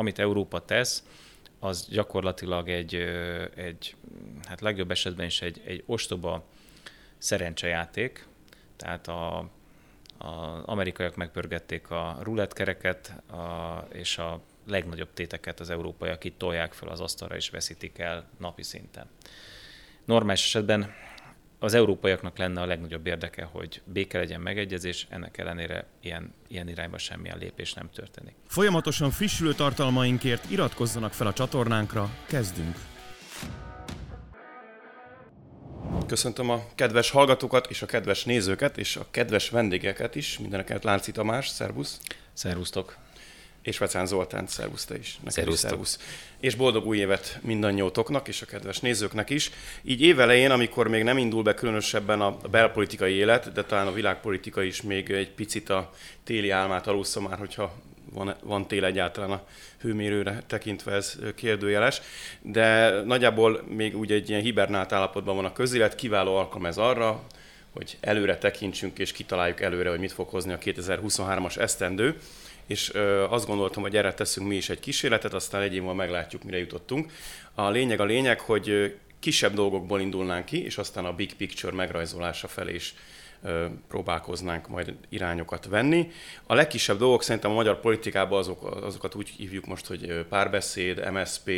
amit Európa tesz, az gyakorlatilag egy, egy hát legjobb esetben is egy, egy ostoba szerencsejáték, tehát a, az amerikaiak megpörgették a rulettkereket, a, és a legnagyobb téteket az európaiak itt tolják fel az asztalra és veszítik el napi szinten. Normális esetben az európaiaknak lenne a legnagyobb érdeke, hogy béke legyen megegyezés, ennek ellenére ilyen, ilyen irányba semmilyen lépés nem történik. Folyamatosan frissülő tartalmainkért iratkozzanak fel a csatornánkra, kezdünk! Köszöntöm a kedves hallgatókat és a kedves nézőket és a kedves vendégeket is, mindeneket Lánci Tamás, szervusz! Szervusztok! És Vecán Zoltán, szervusz te is. Szervusz. És boldog új évet mindannyiótoknak és a kedves nézőknek is. Így évelején, amikor még nem indul be különösebben a belpolitikai élet, de talán a világpolitika is még egy picit a téli álmát alussza már, hogyha van, van tél egyáltalán a hőmérőre tekintve ez kérdőjeles, de nagyjából még úgy egy ilyen hibernált állapotban van a közélet, kiváló alkalom ez arra, hogy előre tekintsünk és kitaláljuk előre, hogy mit fog hozni a 2023-as esztendő és ö, azt gondoltam, hogy erre teszünk mi is egy kísérletet, aztán egy év meglátjuk, mire jutottunk. A lényeg a lényeg, hogy kisebb dolgokból indulnánk ki, és aztán a big picture megrajzolása felé is ö, próbálkoznánk majd irányokat venni. A legkisebb dolgok szerintem a magyar politikában azok, azokat úgy hívjuk most, hogy párbeszéd, MSP,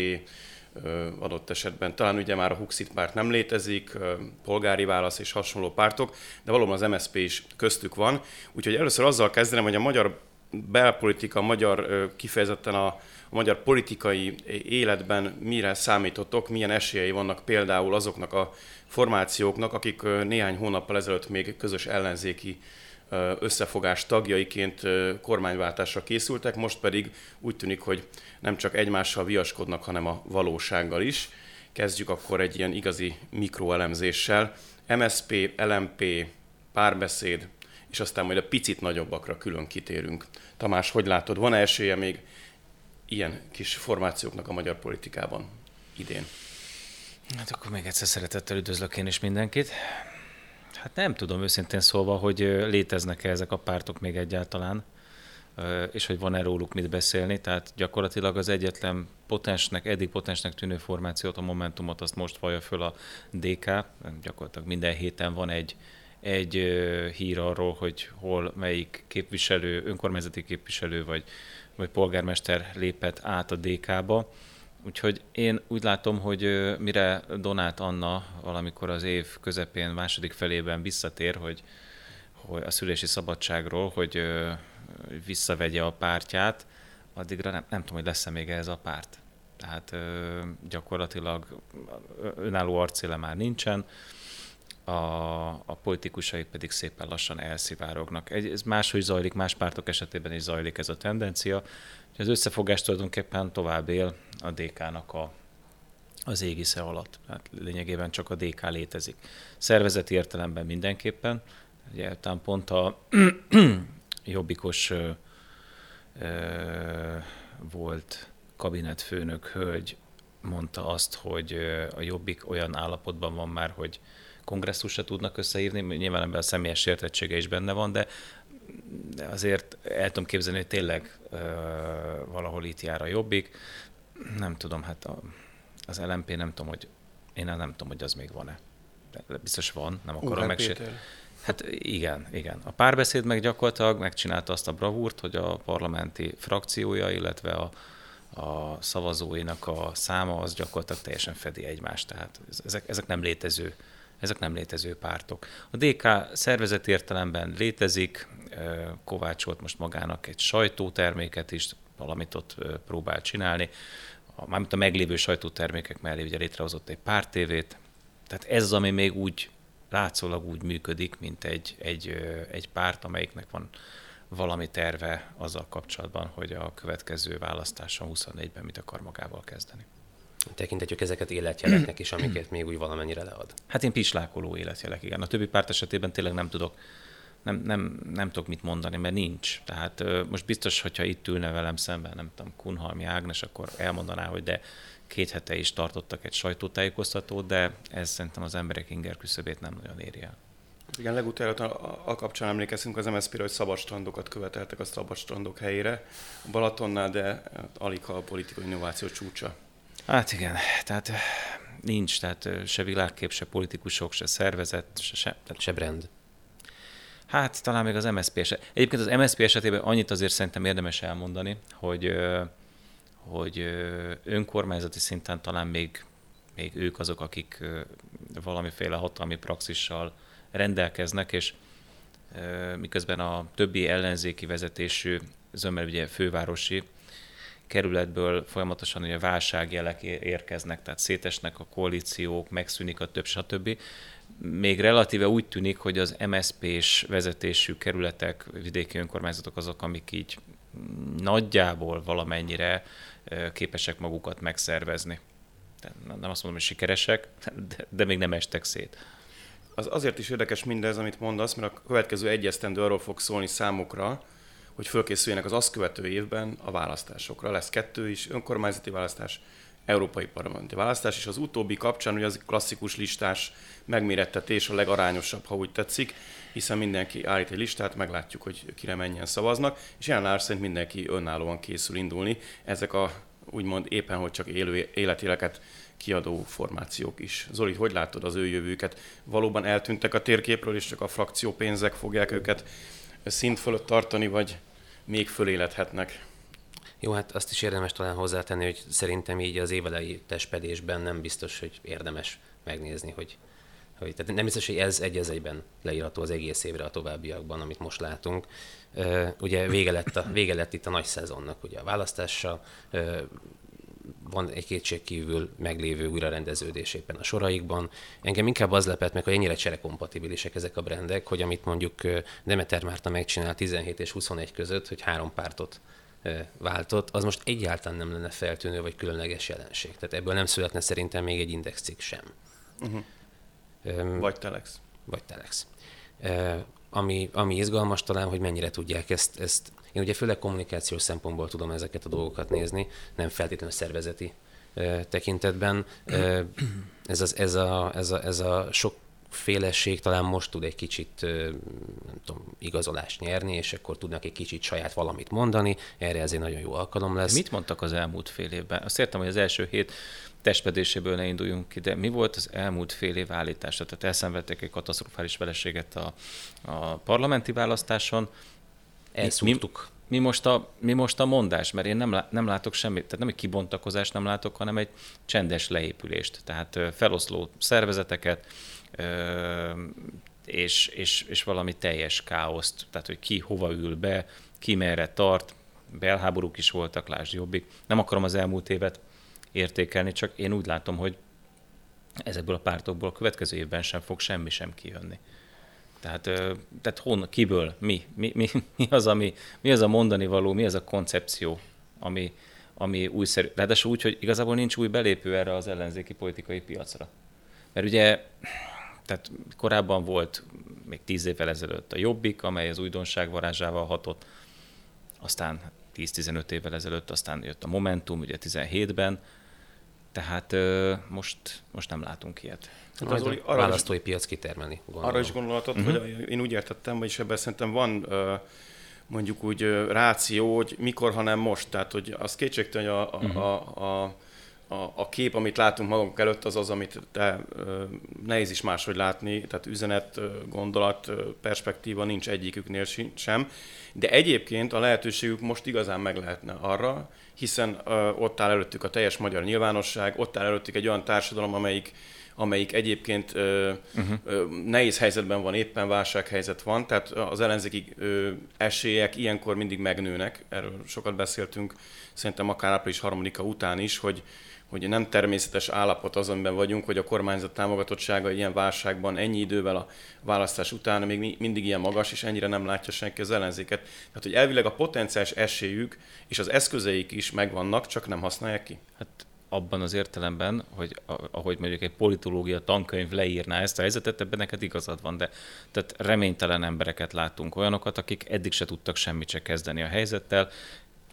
adott esetben. Talán ugye már a Huxit párt nem létezik, polgári válasz és hasonló pártok, de valóban az MSP is köztük van. Úgyhogy először azzal kezdenem, hogy a magyar belpolitika, magyar kifejezetten a, a magyar politikai életben mire számítotok, milyen esélyei vannak például azoknak a formációknak, akik néhány hónappal ezelőtt még közös ellenzéki összefogás tagjaiként kormányváltásra készültek, most pedig úgy tűnik, hogy nem csak egymással viaskodnak, hanem a valósággal is. Kezdjük akkor egy ilyen igazi mikroelemzéssel. MSP, LMP, párbeszéd, és aztán majd a picit nagyobbakra külön kitérünk. Tamás, hogy látod, van-e esélye még ilyen kis formációknak a magyar politikában idén? Hát akkor még egyszer szeretettel üdvözlök én is mindenkit. Hát nem tudom őszintén szólva, hogy léteznek-e ezek a pártok még egyáltalán, és hogy van-e róluk mit beszélni. Tehát gyakorlatilag az egyetlen potensnek, eddig potensnek tűnő formációt, a Momentumot, azt most vallja föl a DK. Gyakorlatilag minden héten van egy egy hír arról, hogy hol melyik képviselő, önkormányzati képviselő vagy, vagy polgármester lépett át a DK-ba. Úgyhogy én úgy látom, hogy mire Donát Anna valamikor az év közepén, második felében visszatér, hogy, hogy a szülési szabadságról, hogy visszavegye a pártját, addigra nem, nem tudom, hogy lesz-e még ez a párt. Tehát gyakorlatilag önálló arcéle már nincsen, a, a politikusai pedig szépen lassan elszivárognak. Egy, ez máshogy zajlik, más pártok esetében is zajlik ez a tendencia. Az összefogás tulajdonképpen tovább él a DK-nak a, az égisze alatt. Hát lényegében csak a DK létezik. Szervezeti értelemben mindenképpen. Ugye talán pont a jobbikos ö, ö, volt kabinetfőnök hölgy mondta azt, hogy a jobbik olyan állapotban van már, hogy kongresszusra tudnak összehívni, nyilván ebben a személyes sértettsége is benne van, de, azért el tudom képzelni, hogy tényleg uh, valahol itt jár a jobbik. Nem tudom, hát a, az LMP nem tudom, hogy én nem tudom, hogy az még van-e. De biztos van, nem akarom megsérteni. Hát igen, igen. A párbeszéd meg gyakorlatilag megcsinálta azt a bravúrt, hogy a parlamenti frakciója, illetve a, a szavazóinak a száma az gyakorlatilag teljesen fedi egymást. Tehát ezek, ezek nem létező ezek nem létező pártok. A DK szervezet értelemben létezik, kovácsolt most magának egy sajtóterméket is, valamit ott próbál csinálni, mármint a meglévő sajtótermékek mellé ugye létrehozott egy pár tévét, tehát ez az, ami még úgy látszólag úgy működik, mint egy, egy, egy párt, amelyiknek van valami terve azzal kapcsolatban, hogy a következő választáson 24-ben mit akar magával kezdeni tekintetjük ezeket életjeleknek is, amiket még úgy valamennyire lead. Hát én pislákoló életjelek, igen. A többi párt esetében tényleg nem tudok, nem, nem, nem tudok mit mondani, mert nincs. Tehát most biztos, hogyha itt ülne velem szemben, nem tudom, Kunhalmi Ágnes, akkor elmondaná, hogy de két hete is tartottak egy sajtótájékoztatót, de ez szerintem az emberek inger küszöbét nem nagyon éri el. Igen, legutóbb a, a kapcsán emlékezünk az MSZP-re, hogy szabad strandokat követeltek a szabad strandok helyére a Balatonnál, de alig a politikai innováció csúcsa. Hát igen, tehát nincs, tehát se világkép, se politikusok, se szervezet, se, se, tehát se brand. Hát talán még az MSZP eset. Egyébként az MSZP esetében annyit azért szerintem érdemes elmondani, hogy, hogy önkormányzati szinten talán még, még ők azok, akik valamiféle hatalmi praxissal rendelkeznek, és miközben a többi ellenzéki vezetésű, zömmel ugye fővárosi kerületből folyamatosan ugye válságjelek érkeznek, tehát szétesnek a koalíciók, megszűnik a több, stb. Még relatíve úgy tűnik, hogy az MSZP-s vezetésű kerületek, vidéki önkormányzatok azok, amik így nagyjából valamennyire képesek magukat megszervezni. Nem azt mondom, hogy sikeresek, de, de még nem estek szét. Az azért is érdekes mindez, amit mondasz, mert a következő egyesztendő arról fog szólni számukra, hogy fölkészüljenek az azt követő évben a választásokra. Lesz kettő is, önkormányzati választás, európai parlamenti választás, és az utóbbi kapcsán ugye az klasszikus listás megmérettetés a legarányosabb, ha úgy tetszik, hiszen mindenki állít egy listát, meglátjuk, hogy kire menjen szavaznak, és jelen szerint mindenki önállóan készül indulni. Ezek a úgymond éppen, hogy csak élő életéleket kiadó formációk is. Zoli, hogy látod az ő jövőket? Valóban eltűntek a térképről, és csak a frakciópénzek fogják őket szint fölött tartani, vagy még fölélethetnek? Jó, hát azt is érdemes talán hozzátenni, hogy szerintem így az évelei testpedésben nem biztos, hogy érdemes megnézni, hogy, hogy tehát nem biztos, hogy ez egy az egyben leírható az egész évre a továbbiakban, amit most látunk. Ugye vége lett, a, vége lett itt a nagy szezonnak, ugye a választással, van egy kétségkívül meglévő újrarendeződés éppen a soraikban. Engem inkább az lepett meg, hogy ennyire cserekompatibilisek ezek a brendek, hogy amit mondjuk Demeter Márta megcsinál 17 és 21 között, hogy három pártot váltott, az most egyáltalán nem lenne feltűnő vagy különleges jelenség. Tehát ebből nem születne szerintem még egy indexcikk sem. Uh-huh. Vagy Telex. Vagy Telex. Ami, ami izgalmas talán, hogy mennyire tudják ezt, ezt én ugye főleg kommunikációs szempontból tudom ezeket a dolgokat nézni, nem feltétlenül szervezeti tekintetben. Ez, az, ez, a, ez, a, ez a sok félesség talán most tud egy kicsit nem tudom, igazolást nyerni, és akkor tudnak egy kicsit saját valamit mondani, erre ez nagyon jó alkalom lesz. Mit mondtak az elmúlt fél évben? Azt értem, hogy az első hét testpedéséből ne induljunk ki, de mi volt az elmúlt fél év állítása? Tehát elszenvedték egy katasztrofális veleséget a, a parlamenti választáson, Elszúrtuk. Mi, mi, most a, mi most a mondás? Mert én nem, nem látok semmit, tehát nem egy kibontakozást nem látok, hanem egy csendes leépülést. Tehát feloszló szervezeteket, és, és, és valami teljes káoszt, tehát hogy ki hova ül be, ki merre tart, belháborúk is voltak, lásd jobbik. Nem akarom az elmúlt évet értékelni, csak én úgy látom, hogy ezekből a pártokból a következő évben sem fog semmi sem kijönni. Tehát, tehát hon, kiből, mi, mi, mi, mi, az, ami, mi az a mondani való, mi az a koncepció, ami, ami újszerű. Ráadásul úgy, hogy igazából nincs új belépő erre az ellenzéki politikai piacra. Mert ugye, tehát korábban volt még tíz évvel ezelőtt a Jobbik, amely az újdonság varázsával hatott, aztán 10-15 évvel ezelőtt, aztán jött a Momentum, ugye 17-ben, tehát most, most nem látunk ilyet. Hát az arra választói is, piac kitermeli. Gondolom. Arra is gondolatod, uh-huh. hogy én úgy értettem, vagyis ebben szerintem van mondjuk úgy ráció, hogy mikor, hanem most. Tehát, hogy az kétségtelen, hogy a, uh-huh. a, a, a, a kép, amit látunk magunk előtt, az az, amit te, nehéz is máshogy látni, tehát üzenet, gondolat, perspektíva nincs egyiküknél sem. De egyébként a lehetőségük most igazán meg lehetne arra, hiszen ott áll előttük a teljes magyar nyilvánosság, ott áll előttük egy olyan társadalom, amelyik amelyik egyébként ö, uh-huh. ö, nehéz helyzetben van, éppen válsághelyzet van, tehát az ellenzéki ö, esélyek ilyenkor mindig megnőnek, erről sokat beszéltünk, szerintem akár április harmadika után is, hogy, hogy nem természetes állapot az, amiben vagyunk, hogy a kormányzat támogatottsága ilyen válságban ennyi idővel a választás után még mindig ilyen magas, és ennyire nem látja senki az ellenzéket. Tehát, hogy elvileg a potenciális esélyük és az eszközeik is megvannak, csak nem használják ki. Hát abban az értelemben, hogy ahogy mondjuk egy politológia tankönyv leírná ezt a helyzetet, ebben neked igazad van, de tehát reménytelen embereket látunk, olyanokat, akik eddig se tudtak semmit se kezdeni a helyzettel,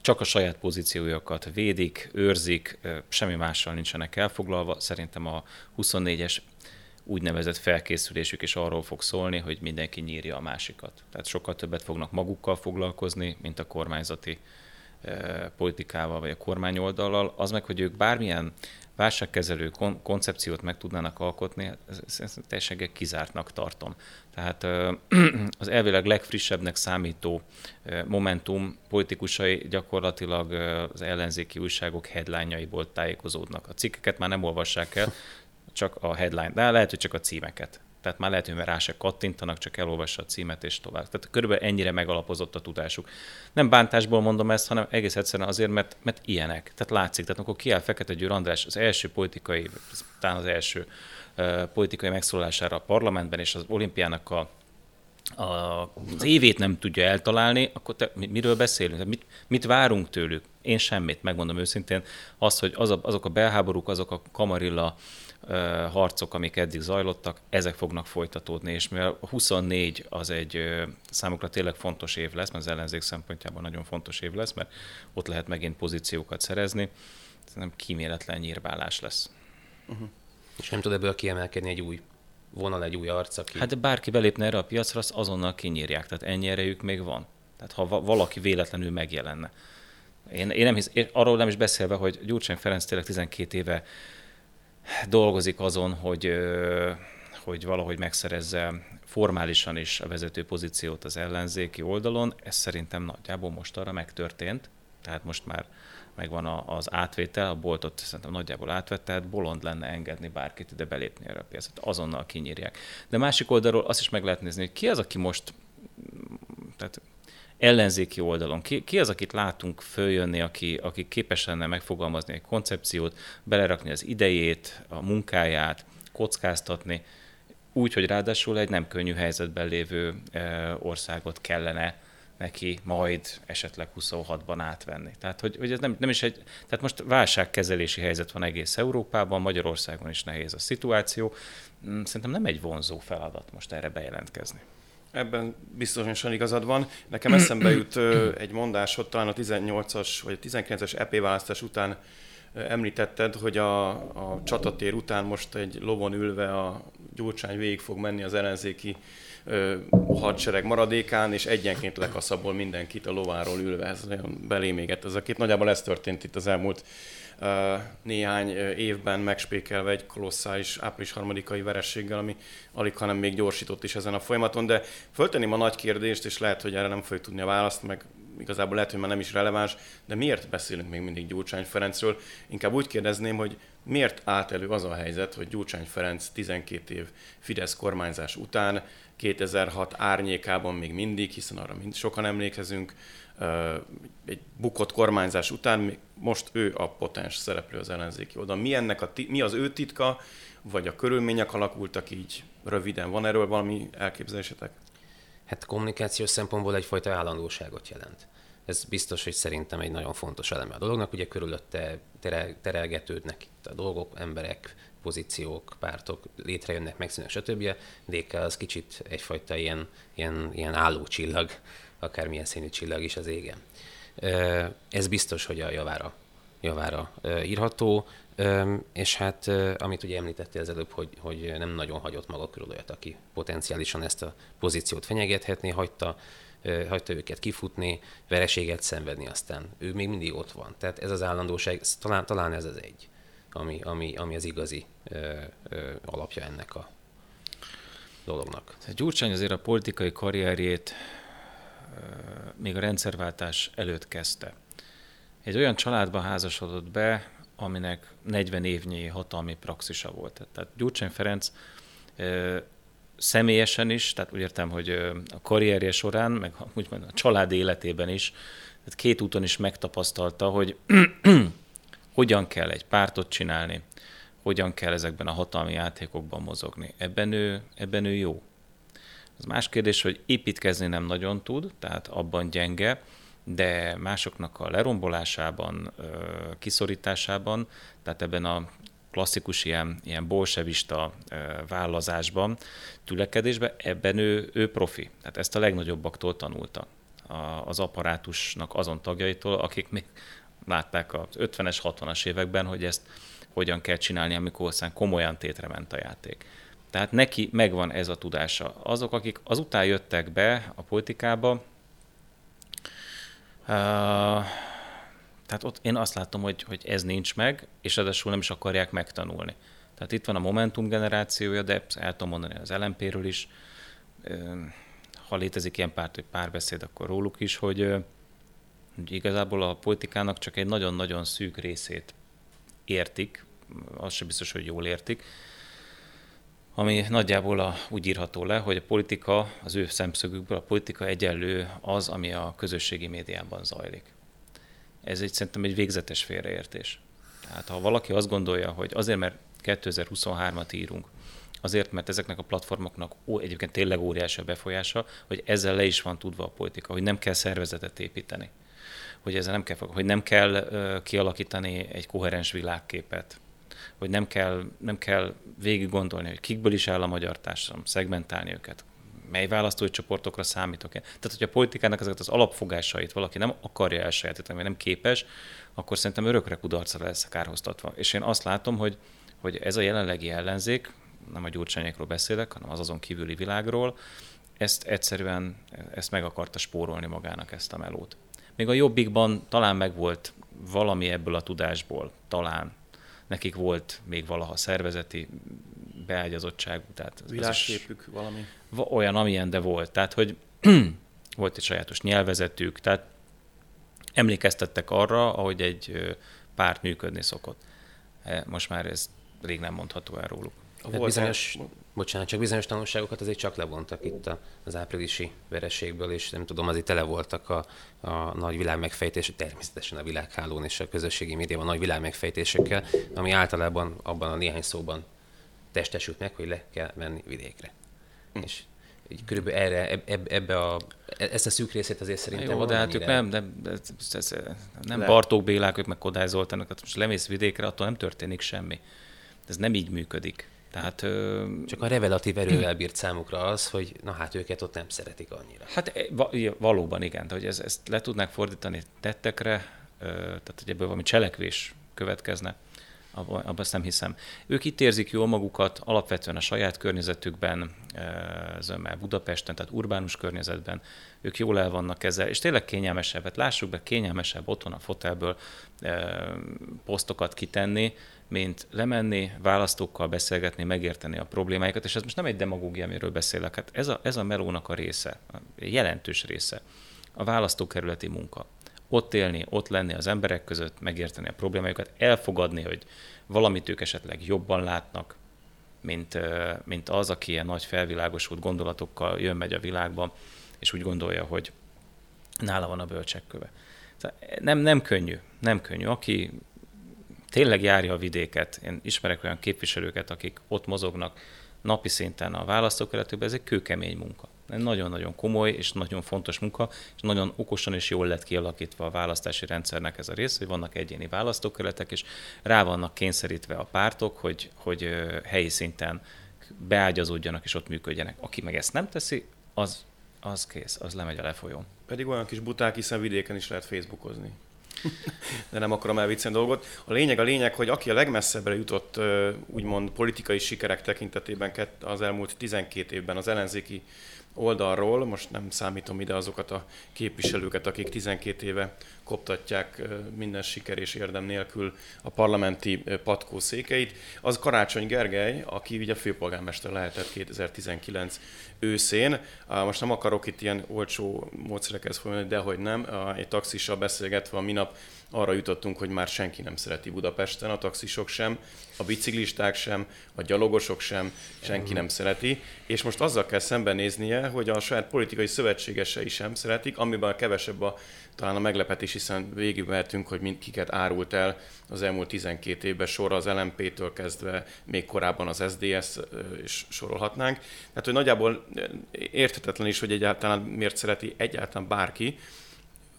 csak a saját pozíciójukat védik, őrzik, semmi mással nincsenek elfoglalva. Szerintem a 24-es úgynevezett felkészülésük is arról fog szólni, hogy mindenki nyírja a másikat. Tehát sokkal többet fognak magukkal foglalkozni, mint a kormányzati politikával vagy a kormányoldallal. Az meg, hogy ők bármilyen válságkezelő kon- koncepciót meg tudnának alkotni, ezt, ezt teljesen kizártnak tartom. Tehát az elvileg legfrissebbnek számító Momentum politikusai gyakorlatilag az ellenzéki újságok headline-jaiból tájékozódnak. A cikkeket már nem olvassák el, csak a headline, de lehet, hogy csak a címeket. Tehát már lehet, hogy rá se kattintanak, csak elolvassa a címet és tovább. Tehát körülbelül ennyire megalapozott a tudásuk. Nem bántásból mondom ezt, hanem egész egyszerűen azért, mert, mert ilyenek. Tehát látszik, tehát amikor kiáll Fekete Győr András az első politikai, talán az első uh, politikai megszólalására a parlamentben és az olimpiának a a, az évét nem tudja eltalálni, akkor te, miről beszélünk? Mit, mit várunk tőlük? Én semmit, megmondom őszintén. Az, hogy az a, azok a belháborúk, azok a kamarilla harcok, amik eddig zajlottak, ezek fognak folytatódni, és mivel 24 az egy számukra tényleg fontos év lesz, mert az ellenzék szempontjából nagyon fontos év lesz, mert ott lehet megint pozíciókat szerezni, ez nem kíméletlen nyírbálás lesz. Uh-huh. És nem tud ebből kiemelkedni egy új vonal, egy új arc, aki... Hát bárki belépne erre a piacra, azt azonnal kinyírják, tehát ennyi erejük még van. Tehát ha valaki véletlenül megjelenne. Én, én nem hisz, én arról nem is beszélve, hogy Gyurcsány Ferenc tényleg 12 éve dolgozik azon, hogy, hogy valahogy megszerezze formálisan is a vezető pozíciót az ellenzéki oldalon. Ez szerintem nagyjából most arra megtörtént, tehát most már megvan az átvétel, a boltot szerintem nagyjából átvett, tehát bolond lenne engedni bárkit ide belépni erre a piacot, azonnal kinyírják. De másik oldalról azt is meg lehet nézni, hogy ki az, aki most tehát ellenzéki oldalon? Ki, ki az, akit látunk följönni, aki, aki képes lenne megfogalmazni egy koncepciót, belerakni az idejét, a munkáját, kockáztatni, úgy, hogy ráadásul egy nem könnyű helyzetben lévő e, országot kellene neki majd esetleg 26-ban átvenni. Tehát, hogy, hogy ez nem, nem is egy, tehát most válságkezelési helyzet van egész Európában, Magyarországon is nehéz a szituáció. Mm, szerintem nem egy vonzó feladat most erre bejelentkezni. Ebben biztosan igazad van. Nekem eszembe jut egy mondásod, talán a 18-as vagy a 19-es EP választás után említetted, hogy a, a csatatér után most egy lovon ülve a Gyurcsány végig fog menni az ellenzéki hadsereg maradékán, és egyenként lekaszabol mindenkit a lováról ülve. Ez olyan belémégett ez a két. Nagyjából ez történt itt az elmúlt néhány évben megspékelve egy kolosszális április harmadikai verességgel, ami alig, hanem még gyorsított is ezen a folyamaton, de föltenném a nagy kérdést, és lehet, hogy erre nem fogjuk tudni a választ, meg igazából lehet, hogy már nem is releváns, de miért beszélünk még mindig Gyurcsány Ferencről? Inkább úgy kérdezném, hogy miért állt elő az a helyzet, hogy Gyurcsány Ferenc 12 év Fidesz kormányzás után 2006 árnyékában még mindig, hiszen arra mind sokan emlékezünk, egy bukott kormányzás után most ő a potens szereplő az ellenzéki oldalon. Mi, ennek a, mi az ő titka, vagy a körülmények alakultak így röviden? Van erről valami elképzelésetek? Hát kommunikációs szempontból egyfajta állandóságot jelent. Ez biztos, hogy szerintem egy nagyon fontos eleme a dolognak. Ugye körülötte terelgetődnek itt a dolgok, emberek, pozíciók, pártok létrejönnek, megszűnnek, stb. DK az kicsit egyfajta ilyen, ilyen, ilyen állócsillag akármilyen színű csillag is az égen. Ez biztos, hogy a javára, javára írható, és hát amit ugye említettél az előbb, hogy, hogy nem nagyon hagyott maga körül olyat, aki potenciálisan ezt a pozíciót fenyegethetné, hagyta, hagyta őket kifutni, vereséget szenvedni, aztán ő még mindig ott van. Tehát ez az állandóság, talán, talán ez az egy, ami, ami, ami az igazi ö, ö, alapja ennek a dolognak. Gyurcsány azért a politikai karrierjét még a rendszerváltás előtt kezdte. Egy olyan családban házasodott be, aminek 40 évnyi hatalmi praxisa volt. Tehát Gyurcsány Ferenc személyesen is, tehát úgy értem, hogy a karrierje során, meg úgymond a család életében is, tehát két úton is megtapasztalta, hogy hogyan kell egy pártot csinálni, hogyan kell ezekben a hatalmi játékokban mozogni. Ebben ő, ebben ő jó. Az más kérdés, hogy építkezni nem nagyon tud, tehát abban gyenge, de másoknak a lerombolásában, kiszorításában, tehát ebben a klasszikus ilyen, ilyen bolsevista vállazásban, tülekedésben, ebben ő, ő profi. Tehát ezt a legnagyobbaktól tanulta az apparátusnak azon tagjaitól, akik még látták az 50-es, 60-as években, hogy ezt hogyan kell csinálni, amikor aztán komolyan tétre ment a játék. Tehát neki megvan ez a tudása. Azok, akik azután jöttek be a politikába, uh, tehát ott én azt látom, hogy, hogy ez nincs meg, és ráadásul nem is akarják megtanulni. Tehát itt van a Momentum generációja, de el tudom mondani az LMP-ről is, ha létezik ilyen párt, párbeszéd, akkor róluk is, hogy, hogy igazából a politikának csak egy nagyon-nagyon szűk részét értik, az sem biztos, hogy jól értik, ami nagyjából a, úgy írható le, hogy a politika, az ő szemszögükből a politika egyenlő az, ami a közösségi médiában zajlik. Ez egy szerintem egy végzetes félreértés. Tehát ha valaki azt gondolja, hogy azért, mert 2023-at írunk, azért, mert ezeknek a platformoknak ó, egyébként tényleg óriási a befolyása, hogy ezzel le is van tudva a politika, hogy nem kell szervezetet építeni, hogy ezzel nem kell, hogy nem kell kialakítani egy koherens világképet, hogy nem kell, nem kell végig gondolni, hogy kikből is áll a magyar társadalom, szegmentálni őket, mely választói csoportokra számítok én. Tehát, hogy a politikának ezeket az alapfogásait valaki nem akarja elsajátítani, vagy nem képes, akkor szerintem örökre kudarcra lesz kárhoztatva. És én azt látom, hogy, hogy ez a jelenlegi ellenzék, nem a gyurcsányékról beszélek, hanem az azon kívüli világról, ezt egyszerűen ezt meg akarta spórolni magának ezt a melót. Még a jobbikban talán megvolt valami ebből a tudásból, talán, nekik volt még valaha szervezeti beágyazottság. Tehát Világképük valami? Olyan, amilyen, de volt. Tehát, hogy volt egy sajátos nyelvezetük, tehát emlékeztettek arra, ahogy egy párt működni szokott. E, most már ez rég nem mondható el róluk. Hát bizonyos, bocsánat, csak bizonyos tanulságokat azért csak levontak itt az áprilisi vereségből, és nem tudom, azért tele voltak a, a nagy világmegfejtések, természetesen a világhálón és a közösségi médiában nagy világmegfejtésekkel, ami általában abban a néhány szóban testesült meg, hogy le kell menni vidékre. Hm. És így körülbelül erre, ebbe, ebbe a, ezt a szűk részét azért szerintem Jó, de hát ők nem, nem, ez, ez, nem Bartók Bélák, ők meg Kodály Zoltánok, hát most lemész vidékre, attól nem történik semmi. Ez nem így működik. Tehát, Csak a revelatív erővel bírt számukra az, hogy na hát őket ott nem szeretik annyira. Hát e, valóban igen, de hogy ez, ezt le tudnák fordítani tettekre, tehát hogy ebből valami cselekvés következne, abban azt nem hiszem. Ők itt érzik jól magukat, alapvetően a saját környezetükben, zömmel Budapesten, tehát urbánus környezetben, ők jól el vannak ezzel, és tényleg kényelmesebb, hát lássuk be, kényelmesebb otthon a fotelből posztokat kitenni, mint lemenni, választókkal beszélgetni, megérteni a problémáikat, és ez most nem egy demagógia, amiről beszélek, hát ez a, ez a melónak a része, a jelentős része, a választókerületi munka. Ott élni, ott lenni az emberek között, megérteni a problémáikat, elfogadni, hogy valamit ők esetleg jobban látnak, mint, mint az, aki ilyen nagy felvilágosult gondolatokkal jön-megy a világba, és úgy gondolja, hogy nála van a bölcsekköve. Nem, nem könnyű, nem könnyű. Aki tényleg járja a vidéket. Én ismerek olyan képviselőket, akik ott mozognak napi szinten a választókerületükben, ez egy kőkemény munka. Nagyon-nagyon komoly és nagyon fontos munka, és nagyon okosan és jól lett kialakítva a választási rendszernek ez a rész, hogy vannak egyéni választókerületek, és rá vannak kényszerítve a pártok, hogy, hogy helyi szinten beágyazódjanak és ott működjenek. Aki meg ezt nem teszi, az, az kész, az lemegy a lefolyón. Pedig olyan kis buták, hiszen vidéken is lehet Facebookozni de nem akarom elviccelni dolgot. A lényeg a lényeg, hogy aki a legmesszebbre jutott úgymond politikai sikerek tekintetében az elmúlt 12 évben az ellenzéki oldalról, most nem számítom ide azokat a képviselőket, akik 12 éve koptatják minden siker és érdem nélkül a parlamenti patkó székeit, az Karácsony Gergely, aki ugye főpolgármester lehetett 2019 őszén. Most nem akarok itt ilyen olcsó módszerekhez folyni, de hogy nem, egy taxissal beszélgetve a minap arra jutottunk, hogy már senki nem szereti Budapesten, a taxisok sem, a biciklisták sem, a gyalogosok sem, senki nem szereti, és most azzal kell szembenéznie, hogy a saját politikai szövetségesei sem szeretik, amiben kevesebb a, talán a meglepetés, hiszen végigvehetünk, hogy mind kiket árult el az elmúlt 12 évben sorra az LMP-től kezdve, még korábban az SDS, és sorolhatnánk. Tehát, hogy nagyjából érthetetlen is, hogy egyáltalán miért szereti egyáltalán bárki.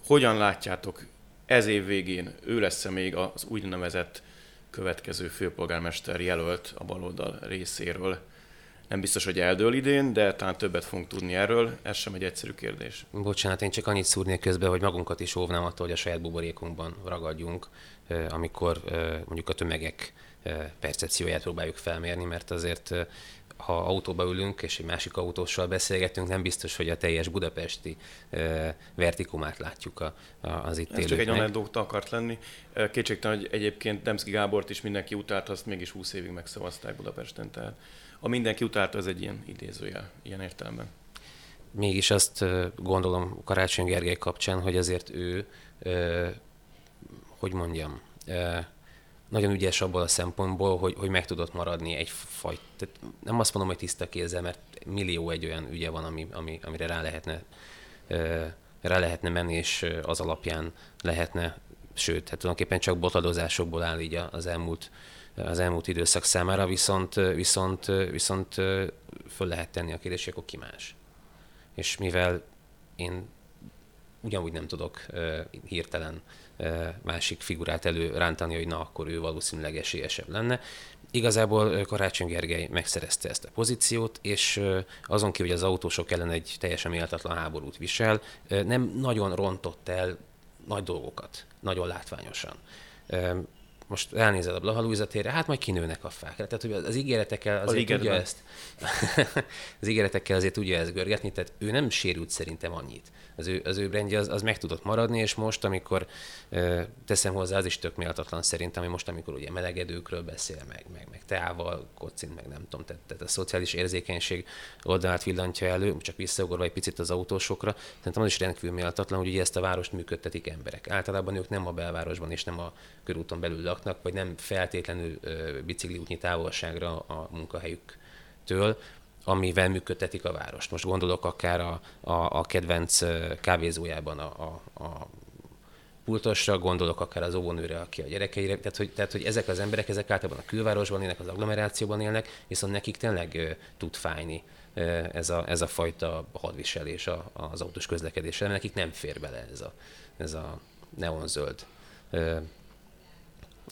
Hogyan látjátok ez év végén ő lesz-e még az úgynevezett következő főpolgármester jelölt a baloldal részéről. Nem biztos, hogy eldől idén, de talán többet fogunk tudni erről. Ez sem egy egyszerű kérdés. Bocsánat, én csak annyit szúrnék közben, hogy magunkat is óvnám attól, hogy a saját buborékunkban ragadjunk, amikor mondjuk a tömegek percepcióját próbáljuk felmérni, mert azért ha autóba ülünk, és egy másik autóssal beszélgetünk, nem biztos, hogy a teljes budapesti vertikumát látjuk a, a, az itt Ez csak egy anekdóta akart lenni. Kétségtelen, hogy egyébként Demszki Gábort is mindenki utált, azt mégis 20 évig megszavazták Budapesten, tehát a mindenki utálta, az egy ilyen idézőjel, ilyen értelemben. Mégis azt gondolom Karácsony Gergely kapcsán, hogy azért ő, hogy mondjam, nagyon ügyes abból a szempontból, hogy, hogy meg tudott maradni egy fajt. Tehát nem azt mondom, hogy tiszta kézzel, mert millió egy olyan ügye van, ami, ami, amire rá lehetne, rá lehetne menni, és az alapján lehetne, sőt, hát tulajdonképpen csak botladozásokból áll így az elmúlt, az elmúlt időszak számára, viszont, viszont, viszont föl lehet tenni a kérdést, akkor ki más. És mivel én ugyanúgy nem tudok hirtelen másik figurát előrántani, hogy na, akkor ő valószínűleg esélyesebb lenne. Igazából Karácsony Gergely megszerezte ezt a pozíciót, és azon kívül, hogy az autósok ellen egy teljesen méltatlan háborút visel, nem nagyon rontott el nagy dolgokat, nagyon látványosan most elnézed a Blaha térre, hát majd kinőnek a fák. Tehát, hogy az ígéretekkel azért az tudja ezt, az ígéretekkel azért tudja ezt görgetni, tehát ő nem sérült szerintem annyit az ő, az ő brandje az, az meg tudott maradni, és most, amikor ö, teszem hozzá, az is tök méltatlan szerintem, hogy most, amikor ugye melegedőkről beszél, meg, meg, meg teával kocint, meg nem tudom, tehát, tehát a szociális érzékenység oldalát villantja elő, csak visszaugorva egy picit az autósokra, szerintem az is rendkívül méltatlan, hogy ugye ezt a várost működtetik emberek. Általában ők nem a belvárosban és nem a körúton belül laknak, vagy nem feltétlenül bicikliútnyi távolságra a munkahelyüktől, amivel működtetik a várost. Most gondolok akár a, a, a kedvenc kávézójában a, a, a pultosra, gondolok akár az óvónőre, aki a gyerekeire, tehát hogy, tehát hogy ezek az emberek, ezek általában a külvárosban élnek, az agglomerációban élnek, viszont nekik tényleg ö, tud fájni ö, ez, a, ez a fajta hadviselés a, az autós közlekedésre, nekik nem fér bele ez a, ez a neonzöld ö,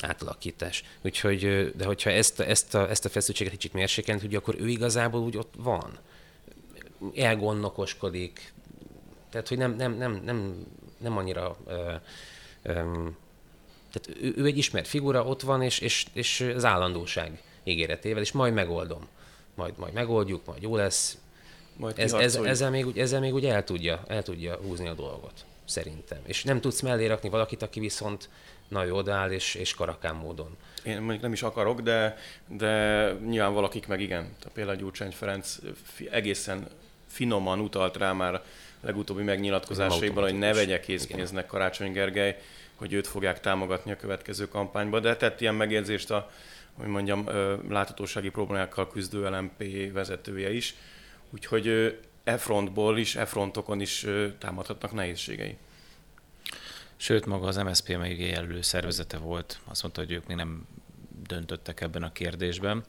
átalakítás. Úgyhogy, de hogyha ezt, ezt, a, ezt a feszültséget kicsit mérsékelni tudja, akkor ő igazából úgy ott van. Elgondokoskodik, tehát hogy nem, nem, nem, nem, nem annyira ö, ö, tehát ő, ő egy ismert figura, ott van, és, és, és az állandóság ígéretével, és majd megoldom. Majd, majd megoldjuk, majd jó lesz. Majd ez, ez, ezzel, még, ezzel még úgy el tudja, el tudja húzni a dolgot, szerintem. És nem tudsz mellé rakni valakit, aki viszont nagy odaáll és, és karakán módon. Én mondjuk nem is akarok, de, de nyilván valakik meg igen. Tehát például Gyurcsány Ferenc egészen finoman utalt rá már legutóbbi megnyilatkozásaiban, hogy ne vegye készpénznek Karácsony Gergely, hogy őt fogják támogatni a következő kampányba, de tett ilyen megjegyzést a, hogy mondjam, láthatósági problémákkal küzdő LMP vezetője is. Úgyhogy e frontból is, e frontokon is támadhatnak nehézségei. Sőt, maga az MSZP még jelölő szervezete volt, azt mondta, hogy ők még nem döntöttek ebben a kérdésben.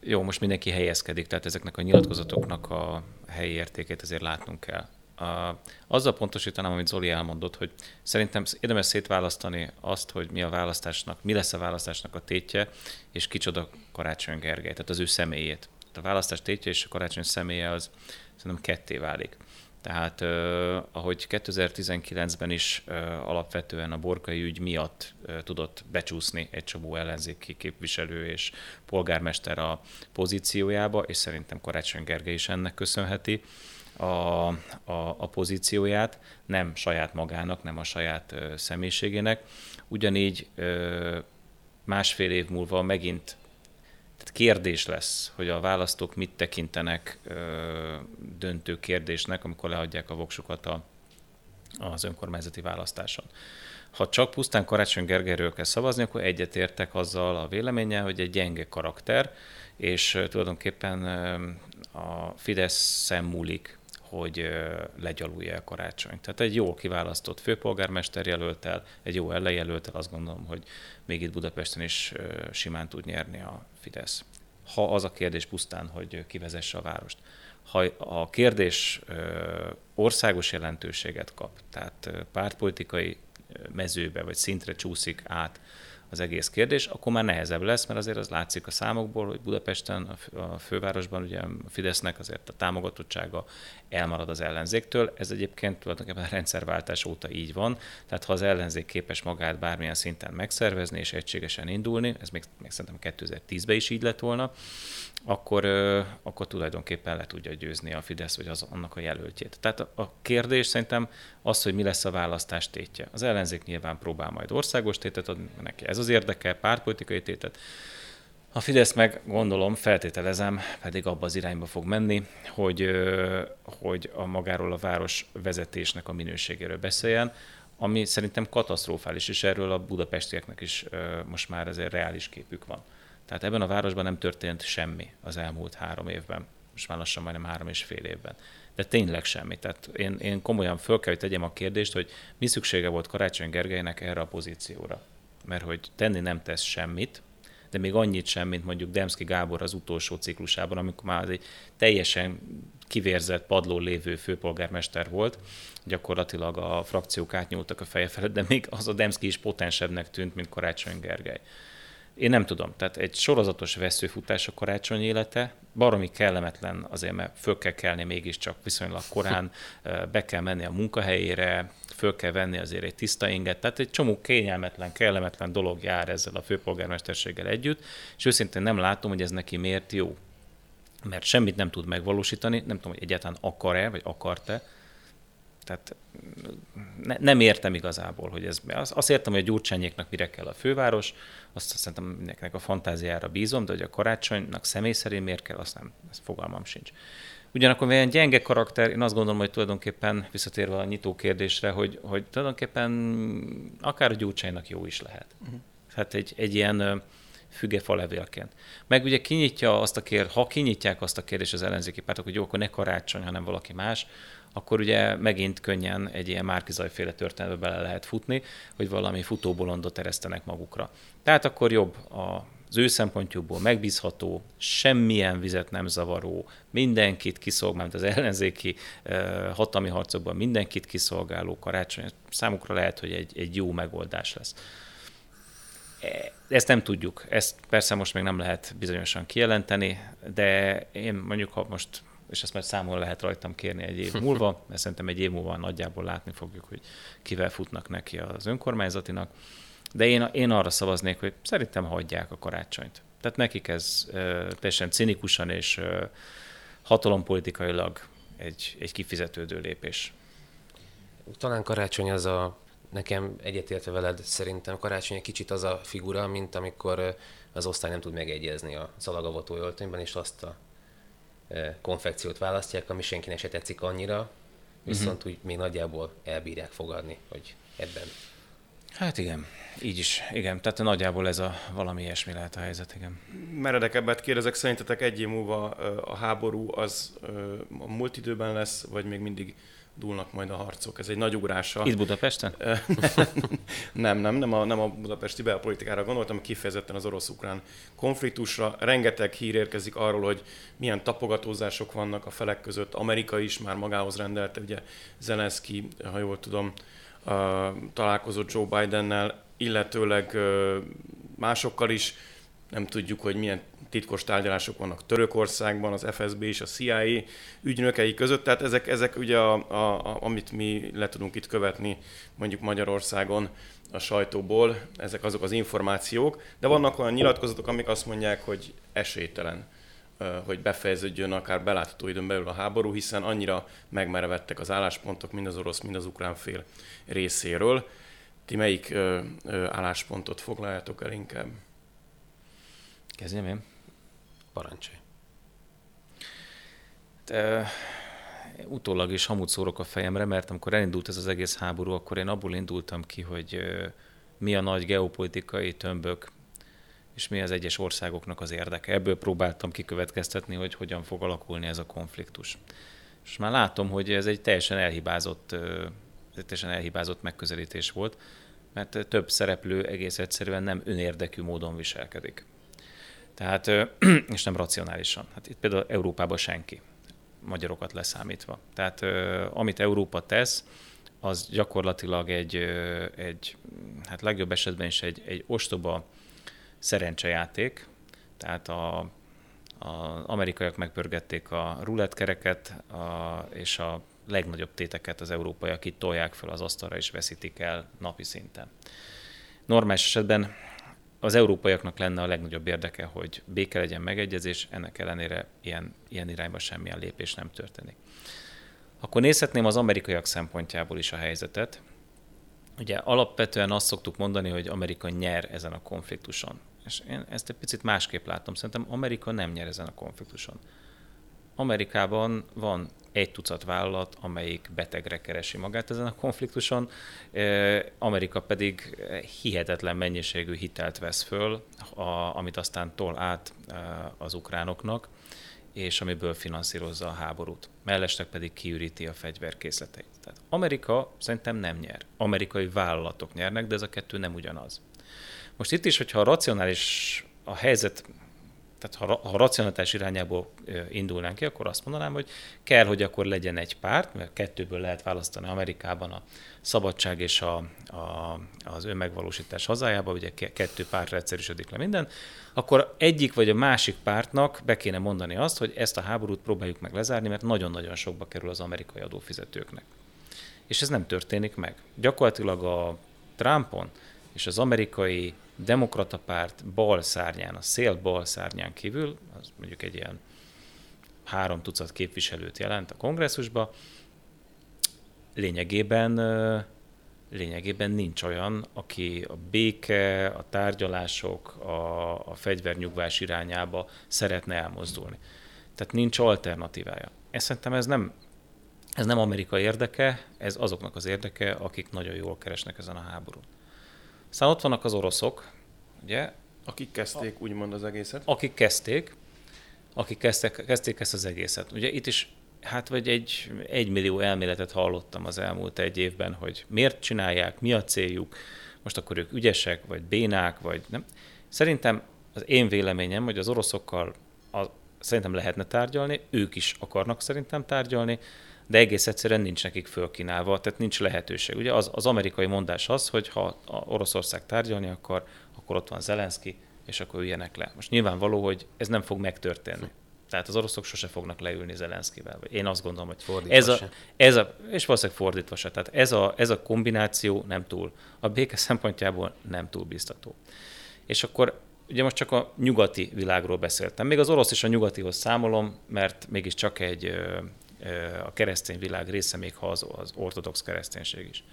Jó, most mindenki helyezkedik, tehát ezeknek a nyilatkozatoknak a helyi értékét azért látnunk kell. A, azzal pontosítanám, amit Zoli elmondott, hogy szerintem érdemes szétválasztani azt, hogy mi a választásnak, mi lesz a választásnak a tétje, és kicsoda Karácsony Gergely, tehát az ő személyét. A választás tétje és a Karácsony személye az szerintem ketté válik. Tehát ahogy 2019-ben is alapvetően a borkai ügy miatt tudott becsúszni egy csomó ellenzéki képviselő és polgármester a pozíciójába, és szerintem Karácsony Gergely is ennek köszönheti a, a, a pozícióját, nem saját magának, nem a saját személyiségének. Ugyanígy másfél év múlva megint kérdés lesz, hogy a választók mit tekintenek ö, döntő kérdésnek, amikor leadják a voksukat a, az önkormányzati választáson. Ha csak pusztán Karácsony Gergelyről kell szavazni, akkor egyetértek azzal a véleménnyel, hogy egy gyenge karakter, és tulajdonképpen a Fidesz múlik, hogy legyalulja a karácsony. Tehát egy jó kiválasztott főpolgármester jelöltel, egy jó ellenjelöltel azt gondolom, hogy még itt Budapesten is simán tud nyerni a Fidesz. Ha az a kérdés pusztán, hogy kivezesse a várost. Ha a kérdés országos jelentőséget kap, tehát pártpolitikai mezőbe vagy szintre csúszik át az egész kérdés, akkor már nehezebb lesz, mert azért az látszik a számokból, hogy Budapesten, a fővárosban ugye a Fidesznek azért a támogatottsága elmarad az ellenzéktől. Ez egyébként tulajdonképpen a rendszerváltás óta így van. Tehát ha az ellenzék képes magát bármilyen szinten megszervezni és egységesen indulni, ez még, még szerintem 2010-ben is így lett volna, akkor, akkor tulajdonképpen le tudja győzni a Fidesz, vagy az, annak a jelöltjét. Tehát a kérdés szerintem az, hogy mi lesz a választás tétje. Az ellenzék nyilván próbál majd országos tétet adni, neki ez az érdeke, pártpolitikai tétet. A Fidesz meg gondolom, feltételezem, pedig abba az irányba fog menni, hogy, hogy a magáról a város vezetésnek a minőségéről beszéljen, ami szerintem katasztrofális, és erről a budapestieknek is most már azért reális képük van. Tehát ebben a városban nem történt semmi az elmúlt három évben, most már lassan majdnem három és fél évben. De tényleg semmi. Tehát én, én komolyan föl kell, hogy tegyem a kérdést, hogy mi szüksége volt Karácsony Gergelynek erre a pozícióra. Mert hogy tenni nem tesz semmit, de még annyit sem, mint mondjuk Demszki Gábor az utolsó ciklusában, amikor már egy teljesen kivérzett padló lévő főpolgármester volt, gyakorlatilag a frakciók átnyúltak a feje felett, de még az a Demszki is potensebbnek tűnt, mint Karácsony Gergely. Én nem tudom, tehát egy sorozatos veszőfutás a karácsony élete, baromi kellemetlen azért, mert föl kell kelni mégiscsak viszonylag korán, be kell menni a munkahelyére, föl kell venni azért egy tiszta inget, tehát egy csomó kényelmetlen, kellemetlen dolog jár ezzel a főpolgármesterséggel együtt, és őszintén nem látom, hogy ez neki miért jó. Mert semmit nem tud megvalósítani, nem tudom, hogy egyáltalán akar-e, vagy akart-e, tehát ne, nem értem igazából, hogy ez, az, azt értem, hogy a Gyurcsányéknak mire kell a főváros, azt szerintem mindenkinek a fantáziára bízom, de hogy a karácsonynak személy szerint miért kell, azt nem, ez fogalmam sincs. Ugyanakkor olyan gyenge karakter, én azt gondolom, hogy tulajdonképpen visszatérve a nyitó kérdésre, hogy, hogy tulajdonképpen akár a Gyurcsánynak jó is lehet. Uh-huh. Hát egy, egy ilyen fügefa levélként. Meg ugye kinyitja azt a kérdést, ha kinyitják azt a kérdést az ellenzéki pártok, hogy jó, akkor ne karácsony, hanem valaki más, akkor ugye megint könnyen egy ilyen márkizajféle történetbe bele lehet futni, hogy valami futóbolondot eresztenek magukra. Tehát akkor jobb a az ő szempontjukból megbízható, semmilyen vizet nem zavaró, mindenkit kiszolgáló, az ellenzéki hatalmi harcokban mindenkit kiszolgáló karácsony, számukra lehet, hogy egy, egy jó megoldás lesz. Ezt nem tudjuk, ezt persze most még nem lehet bizonyosan kijelenteni, de én mondjuk, ha most és ezt már számon lehet rajtam kérni egy év múlva, mert szerintem egy év múlva nagyjából látni fogjuk, hogy kivel futnak neki az önkormányzatinak. De én, én arra szavaznék, hogy szerintem hagyják a karácsonyt. Tehát nekik ez uh, teljesen cinikusan és uh, hatalompolitikailag egy, egy kifizetődő lépés. Talán karácsony az a, nekem egyetértve veled, szerintem karácsony egy kicsit az a figura, mint amikor az osztály nem tud megegyezni a szalagavató öltönyben, és azt a konfekciót választják, ami senkinek se tetszik annyira, viszont uh-huh. úgy még nagyjából elbírják fogadni, hogy ebben. Hát igen, így is, igen. Tehát nagyjából ez a valami ilyesmi lehet a helyzet, igen. Meredekebbet kérdezek, szerintetek egy év múlva a háború az a múlt időben lesz, vagy még mindig dúlnak majd a harcok. Ez egy nagy ugrása. Itt Budapesten? nem, nem, nem a, nem a budapesti belpolitikára gondoltam, kifejezetten az orosz-ukrán konfliktusra. Rengeteg hír érkezik arról, hogy milyen tapogatózások vannak a felek között. Amerika is már magához rendelte, ugye Zelenszky, ha jól tudom, találkozott Joe Bidennel, illetőleg másokkal is. Nem tudjuk, hogy milyen titkos tárgyalások vannak Törökországban, az FSB és a CIA ügynökei között, tehát ezek, ezek ugye, a, a, a, amit mi le tudunk itt követni mondjuk Magyarországon a sajtóból, ezek azok az információk, de vannak olyan nyilatkozatok, amik azt mondják, hogy esélytelen hogy befejeződjön akár belátható időn belül a háború, hiszen annyira megmerevettek az álláspontok mind az orosz, mind az ukrán fél részéről. Ti melyik álláspontot foglaljátok el inkább? Kezdjem én? Parancsolj. De, utólag is hamut szórok a fejemre, mert amikor elindult ez az egész háború, akkor én abból indultam ki, hogy mi a nagy geopolitikai tömbök, és mi az egyes országoknak az érdeke. Ebből próbáltam kikövetkeztetni, hogy hogyan fog alakulni ez a konfliktus. És már látom, hogy ez egy teljesen elhibázott, teljesen elhibázott megközelítés volt, mert több szereplő egész egyszerűen nem önérdekű módon viselkedik. Tehát, és nem racionálisan. Hát itt például Európában senki, magyarokat leszámítva. Tehát amit Európa tesz, az gyakorlatilag egy, egy hát legjobb esetben is egy, egy ostoba szerencsejáték, tehát a, az amerikaiak megpörgették a rulettkereket, a, és a legnagyobb téteket az európaiak itt tolják fel az asztalra és veszítik el napi szinten. Normális esetben az európaiaknak lenne a legnagyobb érdeke, hogy béke legyen megegyezés, ennek ellenére ilyen, ilyen irányba semmilyen lépés nem történik. Akkor nézhetném az amerikaiak szempontjából is a helyzetet. Ugye alapvetően azt szoktuk mondani, hogy Amerika nyer ezen a konfliktuson. És én ezt egy picit másképp látom. Szerintem Amerika nem nyer ezen a konfliktuson. Amerikában van egy tucat vállalat, amelyik betegre keresi magát ezen a konfliktuson, Amerika pedig hihetetlen mennyiségű hitelt vesz föl, amit aztán tol át az ukránoknak, és amiből finanszírozza a háborút. Mellesleg pedig kiüríti a fegyverkészleteit. Tehát Amerika szerintem nem nyer. Amerikai vállalatok nyernek, de ez a kettő nem ugyanaz. Most itt is, hogyha a racionális a helyzet tehát ha, ha racionalitás irányából indulnánk ki, akkor azt mondanám, hogy kell, hogy akkor legyen egy párt, mert kettőből lehet választani Amerikában a szabadság és a, a, az önmegvalósítás hazájában, ugye kettő pártra egyszerűsödik le minden, akkor egyik vagy a másik pártnak be kéne mondani azt, hogy ezt a háborút próbáljuk meg lezárni, mert nagyon-nagyon sokba kerül az amerikai adófizetőknek. És ez nem történik meg. Gyakorlatilag a Trumpon és az amerikai demokrata párt bal szárnyán, a szél bal szárnyán kívül, az mondjuk egy ilyen három tucat képviselőt jelent a kongresszusba, lényegében, lényegében nincs olyan, aki a béke, a tárgyalások, a, a fegyvernyugvás irányába szeretne elmozdulni. Tehát nincs alternatívája. Ezt szerintem ez nem, ez nem Amerika érdeke, ez azoknak az érdeke, akik nagyon jól keresnek ezen a háborún. Aztán ott vannak az oroszok, ugye? Akik kezdték a, úgymond az egészet. Akik kezdték, akik kezdtek, kezdték ezt az egészet. Ugye itt is hát vagy egy, egy millió elméletet hallottam az elmúlt egy évben, hogy miért csinálják, mi a céljuk, most akkor ők ügyesek, vagy bénák, vagy nem. Szerintem az én véleményem, hogy az oroszokkal a, szerintem lehetne tárgyalni, ők is akarnak szerintem tárgyalni, de egész egyszerűen nincs nekik fölkínálva, tehát nincs lehetőség. Ugye az, az amerikai mondás az, hogy ha Oroszország tárgyalni, akkor, akkor ott van Zelenszky, és akkor üljenek le. Most nyilvánvaló, hogy ez nem fog megtörténni. Tehát az oroszok sose fognak leülni Zelenszkivel. Én azt gondolom, hogy fordítva ez a, ez a, és valószínűleg fordítva se. Tehát ez a, ez a kombináció nem túl, a béke szempontjából nem túl biztató. És akkor ugye most csak a nyugati világról beszéltem. Még az orosz is a nyugatihoz számolom, mert mégiscsak egy a keresztény világ része, még ha az, az ortodox kereszténység is.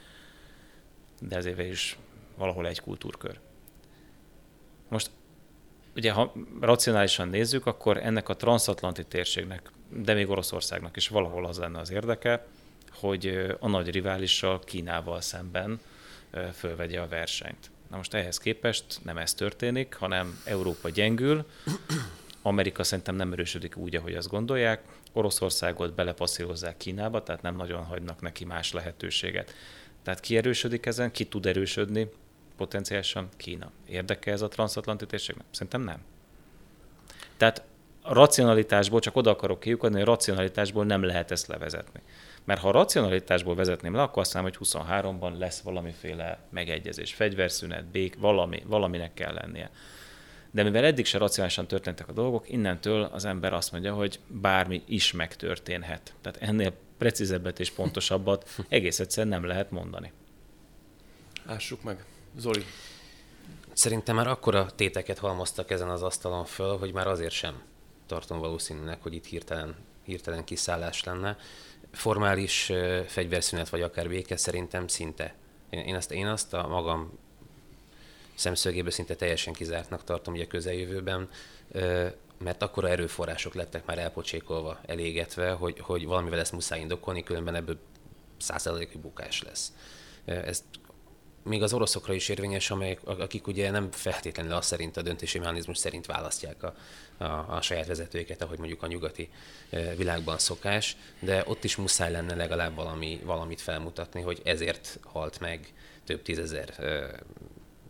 De ezért is valahol egy kultúrkör. Most ugye ha racionálisan nézzük, akkor ennek a transatlanti térségnek, de még Oroszországnak is valahol az lenne az érdeke, hogy a nagy riválissal, Kínával szemben fölvegye a versenyt. Na most ehhez képest nem ez történik, hanem Európa gyengül, Amerika szerintem nem erősödik úgy, ahogy azt gondolják, Oroszországot belepasszírozzák Kínába, tehát nem nagyon hagynak neki más lehetőséget. Tehát ki erősödik ezen, ki tud erősödni, potenciálisan Kína. Érdeke ez a transatlanti térség? Szerintem nem. Tehát a racionalitásból, csak oda akarok kiukadni, hogy a racionalitásból nem lehet ezt levezetni. Mert ha a racionalitásból vezetném le, akkor azt mondom, hogy 23-ban lesz valamiféle megegyezés, fegyverszünet, bék, valami, valaminek kell lennie. De mivel eddig se racionálisan történtek a dolgok, innentől az ember azt mondja, hogy bármi is megtörténhet. Tehát ennél precízebbet és pontosabbat egész egyszerűen nem lehet mondani. Ássuk meg. Zoli. Szerintem már akkora téteket halmoztak ezen az asztalon föl, hogy már azért sem tartom valószínűnek, hogy itt hirtelen, hirtelen kiszállás lenne. Formális fegyverszünet vagy akár béke szerintem szinte. Én, én, azt, én azt a magam szemszögéből szinte teljesen kizártnak tartom ugye közeljövőben, mert akkora erőforrások lettek már elpocsékolva, elégetve, hogy, hogy valamivel ezt muszáj indokolni, különben ebből százszerzalékű bukás lesz. Ez még az oroszokra is érvényes, amelyek, akik ugye nem feltétlenül azt szerint, a döntési mechanizmus szerint választják a, a, a saját vezetőiket, ahogy mondjuk a nyugati világban szokás, de ott is muszáj lenne legalább valami, valamit felmutatni, hogy ezért halt meg több tízezer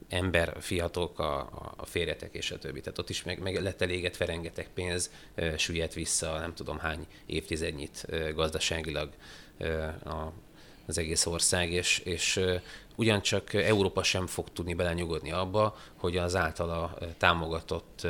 ember, fiatalok, a, a férjetek és a többi. Tehát ott is meg, meg lett elégetve rengeteg pénz, süllyedt vissza nem tudom hány évtizednyit gazdaságilag a az egész ország, és, és ugyancsak Európa sem fog tudni belenyugodni abba, hogy az általa támogatott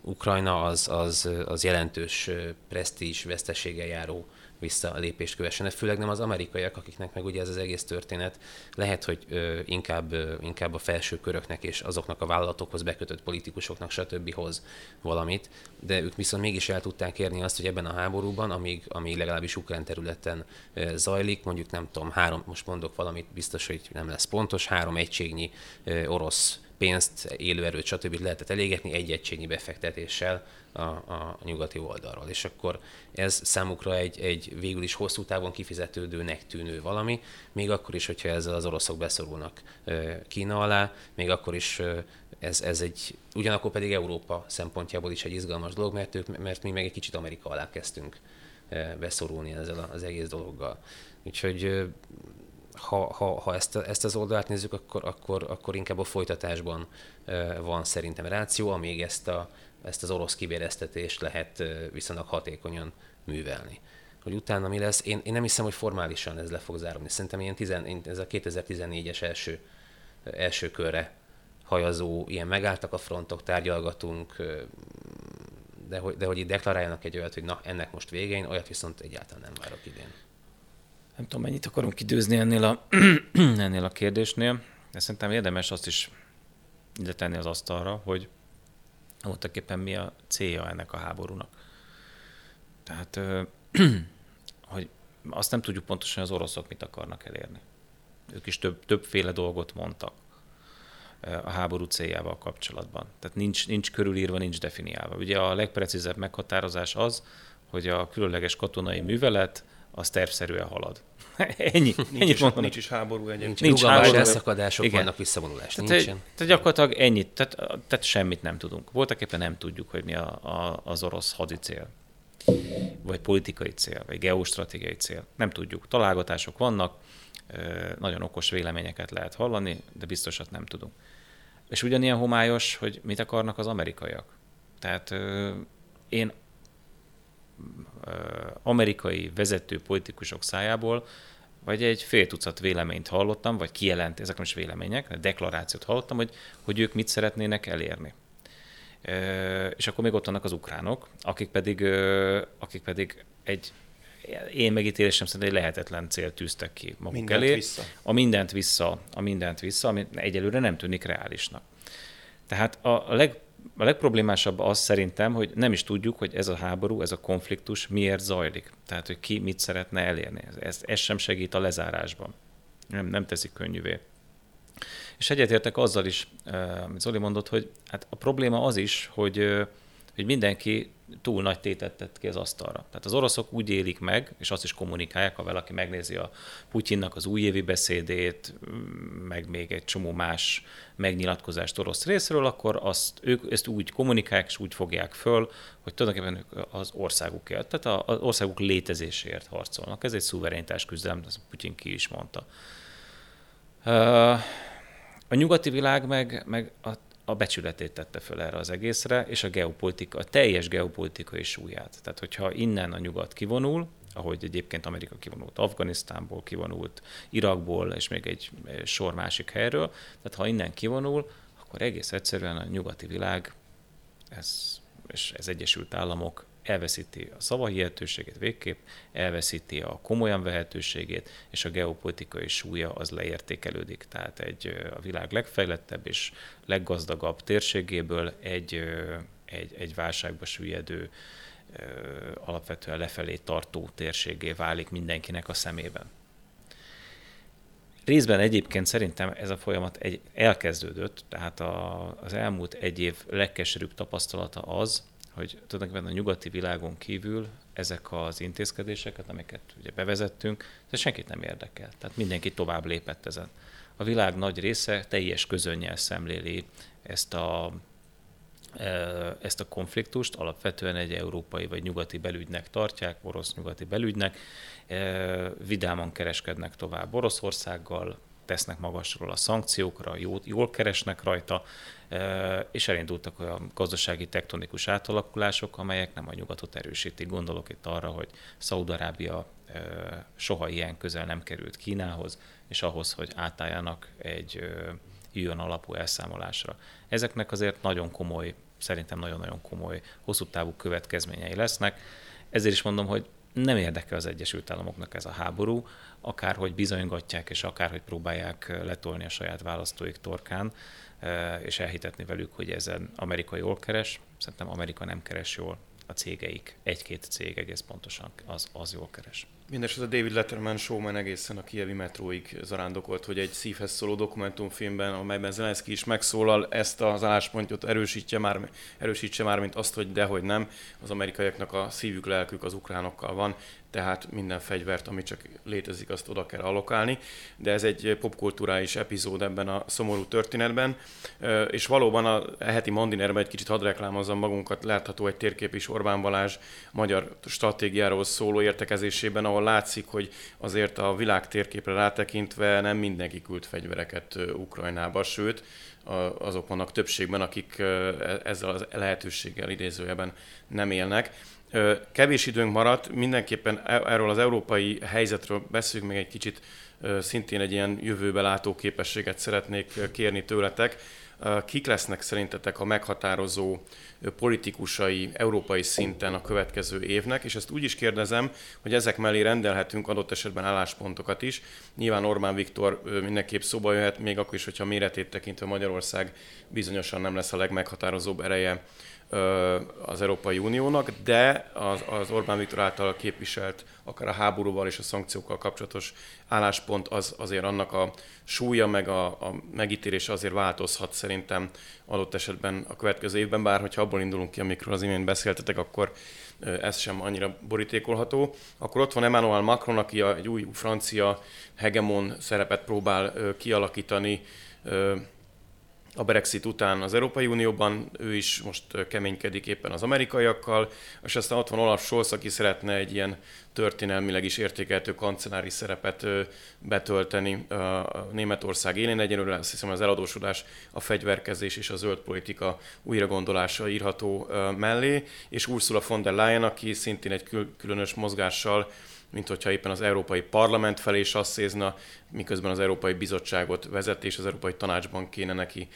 Ukrajna az, az, az jelentős presztízs vesztesége járó visszalépést kövessenek, főleg nem az amerikaiak, akiknek meg ugye ez az egész történet lehet, hogy ö, inkább, ö, inkább a felső köröknek és azoknak a vállalatokhoz bekötött politikusoknak, stb. hoz valamit, de ők viszont mégis el tudták érni azt, hogy ebben a háborúban, amíg, amíg legalábbis ukrán területen ö, zajlik, mondjuk nem tudom, három, most mondok valamit, biztos, hogy nem lesz pontos, három egységnyi ö, orosz pénzt, élőerőt, stb. lehetett elégetni egy egységnyi befektetéssel a, a nyugati oldalról. És akkor ez számukra egy, egy végül is hosszú távon kifizetődőnek tűnő valami, még akkor is, hogyha ezzel az oroszok beszorulnak Kína alá, még akkor is ez, ez egy, ugyanakkor pedig Európa szempontjából is egy izgalmas dolog, mert, ők, mert mi meg egy kicsit Amerika alá kezdtünk beszorulni ezzel az egész dologgal. Úgyhogy ha, ha, ha ezt, ezt az oldalt nézzük, akkor, akkor, akkor inkább a folytatásban van szerintem ráció, amíg ezt, a, ezt az orosz kivéreztetést lehet viszonylag hatékonyan művelni. Hogy utána mi lesz, én, én nem hiszem, hogy formálisan ez le fog zárulni. Szerintem ilyen tizen, ez a 2014-es első, első körre hajazó, ilyen megálltak a frontok, tárgyalgatunk, de hogy, de hogy itt deklaráljanak egy olyat, hogy na, ennek most vége, én olyat viszont egyáltalán nem várok idén nem tudom, mennyit akarunk időzni ennél a, ennél a kérdésnél, de szerintem érdemes azt is ide tenni az asztalra, hogy voltak mi a célja ennek a háborúnak. Tehát, hogy azt nem tudjuk pontosan, hogy az oroszok mit akarnak elérni. Ők is több, többféle dolgot mondtak a háború céljával kapcsolatban. Tehát nincs, nincs körülírva, nincs definiálva. Ugye a legprecízebb meghatározás az, hogy a különleges katonai művelet az tervszerűen halad. Ennyi. Nincs, ennyit is, nincs is háború egyébként. Nincs, nincs háború, elszakadások, Igen. vannak visszavonulás. Tehát, Nincsen. tehát gyakorlatilag ennyit, tehát, tehát semmit nem tudunk. Voltak éppen nem tudjuk, hogy mi a, a, az orosz hadicél, vagy politikai cél, vagy geostratégiai cél. Nem tudjuk. Találgatások vannak, nagyon okos véleményeket lehet hallani, de biztosat nem tudunk. És ugyanilyen homályos, hogy mit akarnak az amerikaiak. Tehát én amerikai vezető politikusok szájából, vagy egy fél tucat véleményt hallottam, vagy kijelent, ezek nem is vélemények, deklarációt hallottam, hogy, hogy ők mit szeretnének elérni. És akkor még ott vannak az ukránok, akik pedig, akik pedig egy én megítélésem szerint egy lehetetlen cél tűztek ki maguk mindent elé. Vissza. A mindent vissza. A mindent vissza, ami egyelőre nem tűnik reálisnak. Tehát a leg, a legproblémásabb az szerintem, hogy nem is tudjuk, hogy ez a háború, ez a konfliktus miért zajlik. Tehát, hogy ki mit szeretne elérni. Ez, ez sem segít a lezárásban. Nem, nem teszik könnyűvé. És egyetértek azzal is, eh, amit Zoli mondott, hogy hát a probléma az is, hogy, eh, hogy mindenki túl nagy tétet tett ki az asztalra. Tehát az oroszok úgy élik meg, és azt is kommunikálják, ha valaki megnézi a Putyinnak az újévi beszédét, meg még egy csomó más megnyilatkozást orosz részről, akkor azt, ők ezt úgy kommunikálják és úgy fogják föl, hogy tulajdonképpen ők az országukért, tehát az országuk létezéséért harcolnak. Ez egy szuverenitás küzdelem, ezt Putyin ki is mondta. A nyugati világ meg, meg a becsületét tette föl erre az egészre, és a geopolitika, a teljes geopolitikai súlyát. Tehát, hogyha innen a nyugat kivonul, ahogy egyébként Amerika kivonult Afganisztánból, kivonult Irakból, és még egy sor másik helyről, tehát ha innen kivonul, akkor egész egyszerűen a nyugati világ, ez, és ez Egyesült Államok elveszíti a szavahihetőségét végképp, elveszíti a komolyan vehetőségét, és a geopolitikai súlya az leértékelődik. Tehát egy a világ legfejlettebb és leggazdagabb térségéből egy, egy, egy válságba süllyedő, alapvetően lefelé tartó térségé válik mindenkinek a szemében. Részben egyébként szerintem ez a folyamat egy, elkezdődött, tehát a, az elmúlt egy év legkeserűbb tapasztalata az, hogy tulajdonképpen a nyugati világon kívül ezek az intézkedéseket, amiket ugye bevezettünk, ez senkit nem érdekel. Tehát mindenki tovább lépett ezen. A világ nagy része teljes közönnyel szemléli ezt a, e, ezt a konfliktust, alapvetően egy európai vagy nyugati belügynek tartják, orosz-nyugati belügynek, e, vidáman kereskednek tovább Oroszországgal, tesznek magasról a szankciókra, jól, jól keresnek rajta, és elindultak olyan gazdasági tektonikus átalakulások, amelyek nem a nyugatot erősítik. Gondolok itt arra, hogy Szaudarábia soha ilyen közel nem került Kínához, és ahhoz, hogy átálljanak egy jön alapú elszámolásra. Ezeknek azért nagyon komoly, szerintem nagyon-nagyon komoly, hosszú távú következményei lesznek. Ezért is mondom, hogy nem érdekel az Egyesült Államoknak ez a háború, akárhogy bizonygatják és akárhogy próbálják letolni a saját választóik torkán, és elhitetni velük, hogy ezen Amerika jól keres. Szerintem Amerika nem keres jól, a cégeik, egy-két cég egész pontosan az, az jól keres. Mindes a David Letterman showman egészen a kievi metróig zarándokolt, hogy egy szívhez szóló dokumentumfilmben, amelyben Zelenszky is megszólal, ezt az álláspontot erősítse már, erősítse már, mint azt, hogy dehogy nem, az amerikaiaknak a szívük, lelkük az ukránokkal van, tehát minden fegyvert, ami csak létezik, azt oda kell alokálni. De ez egy popkulturális epizód ebben a szomorú történetben, és valóban a heti Mandinerben egy kicsit hadd reklámozzam magunkat, látható egy térkép is Orbán Balázs magyar stratégiáról szóló értekezésében, ahol látszik, hogy azért a világ térképre rátekintve nem mindenki küld fegyvereket Ukrajnába, sőt, azok vannak többségben, akik e-, ezzel a lehetőséggel idézőjeben nem élnek. Kevés időnk maradt, mindenképpen e-, erről az európai helyzetről beszéljünk még egy kicsit, szintén egy ilyen jövőbe látó képességet szeretnék kérni tőletek. Kik lesznek szerintetek a meghatározó politikusai európai szinten a következő évnek, és ezt úgy is kérdezem, hogy ezek mellé rendelhetünk adott esetben álláspontokat is. Nyilván Orbán Viktor mindenképp szóba jöhet, még akkor is, hogyha méretét tekintve Magyarország bizonyosan nem lesz a legmeghatározóbb ereje az Európai Uniónak, de az, az Orbán Viktor által képviselt, akár a háborúval és a szankciókkal kapcsolatos álláspont az azért annak a súlya, meg a, a megítélése azért változhat szerintem adott esetben a következő évben, bár hogyha abból indulunk ki, amikről az imént beszéltetek, akkor ez sem annyira borítékolható. Akkor ott van Emmanuel Macron, aki egy új francia hegemon szerepet próbál kialakítani, a Brexit után az Európai Unióban, ő is most keménykedik éppen az amerikaiakkal, és aztán ott van Olaf Scholz, aki szeretne egy ilyen történelmileg is értékeltő kancellári szerepet betölteni Németország élén. Egyenlőre azt hiszem az eladósodás, a fegyverkezés és a zöld politika újragondolása írható mellé, és Ursula von der Leyen, aki szintén egy különös mozgással mint hogyha éppen az Európai Parlament felé is azt szézna, miközben az Európai Bizottságot vezet, és az Európai Tanácsban kéne neki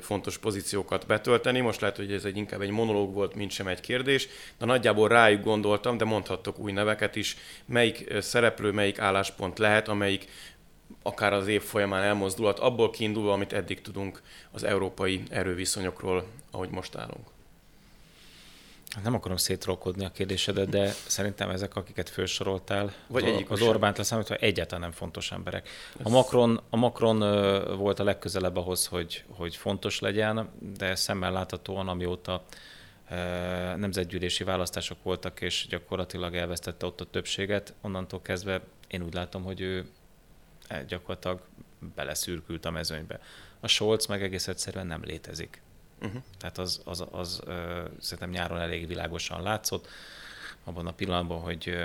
fontos pozíciókat betölteni. Most lehet, hogy ez egy inkább egy monológ volt, mint sem egy kérdés, de nagyjából rájuk gondoltam, de mondhattok új neveket is, melyik szereplő, melyik álláspont lehet, amelyik akár az év folyamán elmozdulhat, abból kiindulva, amit eddig tudunk az európai erőviszonyokról, ahogy most állunk. Nem akarom szétrolkodni a kérdésedet, de szerintem ezek, akiket felsoroltál, Vagy az, egyik az Orbánt leszámítva egyáltalán nem fontos emberek. A Macron, a Macron volt a legközelebb ahhoz, hogy, hogy fontos legyen, de szemmel láthatóan, amióta nemzetgyűlési választások voltak, és gyakorlatilag elvesztette ott a többséget, onnantól kezdve én úgy látom, hogy ő e, gyakorlatilag beleszürkült a mezőnybe. A Scholz meg egész egyszerűen nem létezik. Uh-huh. Tehát az, az, az, az szerintem nyáron elég világosan látszott, abban a pillanatban, hogy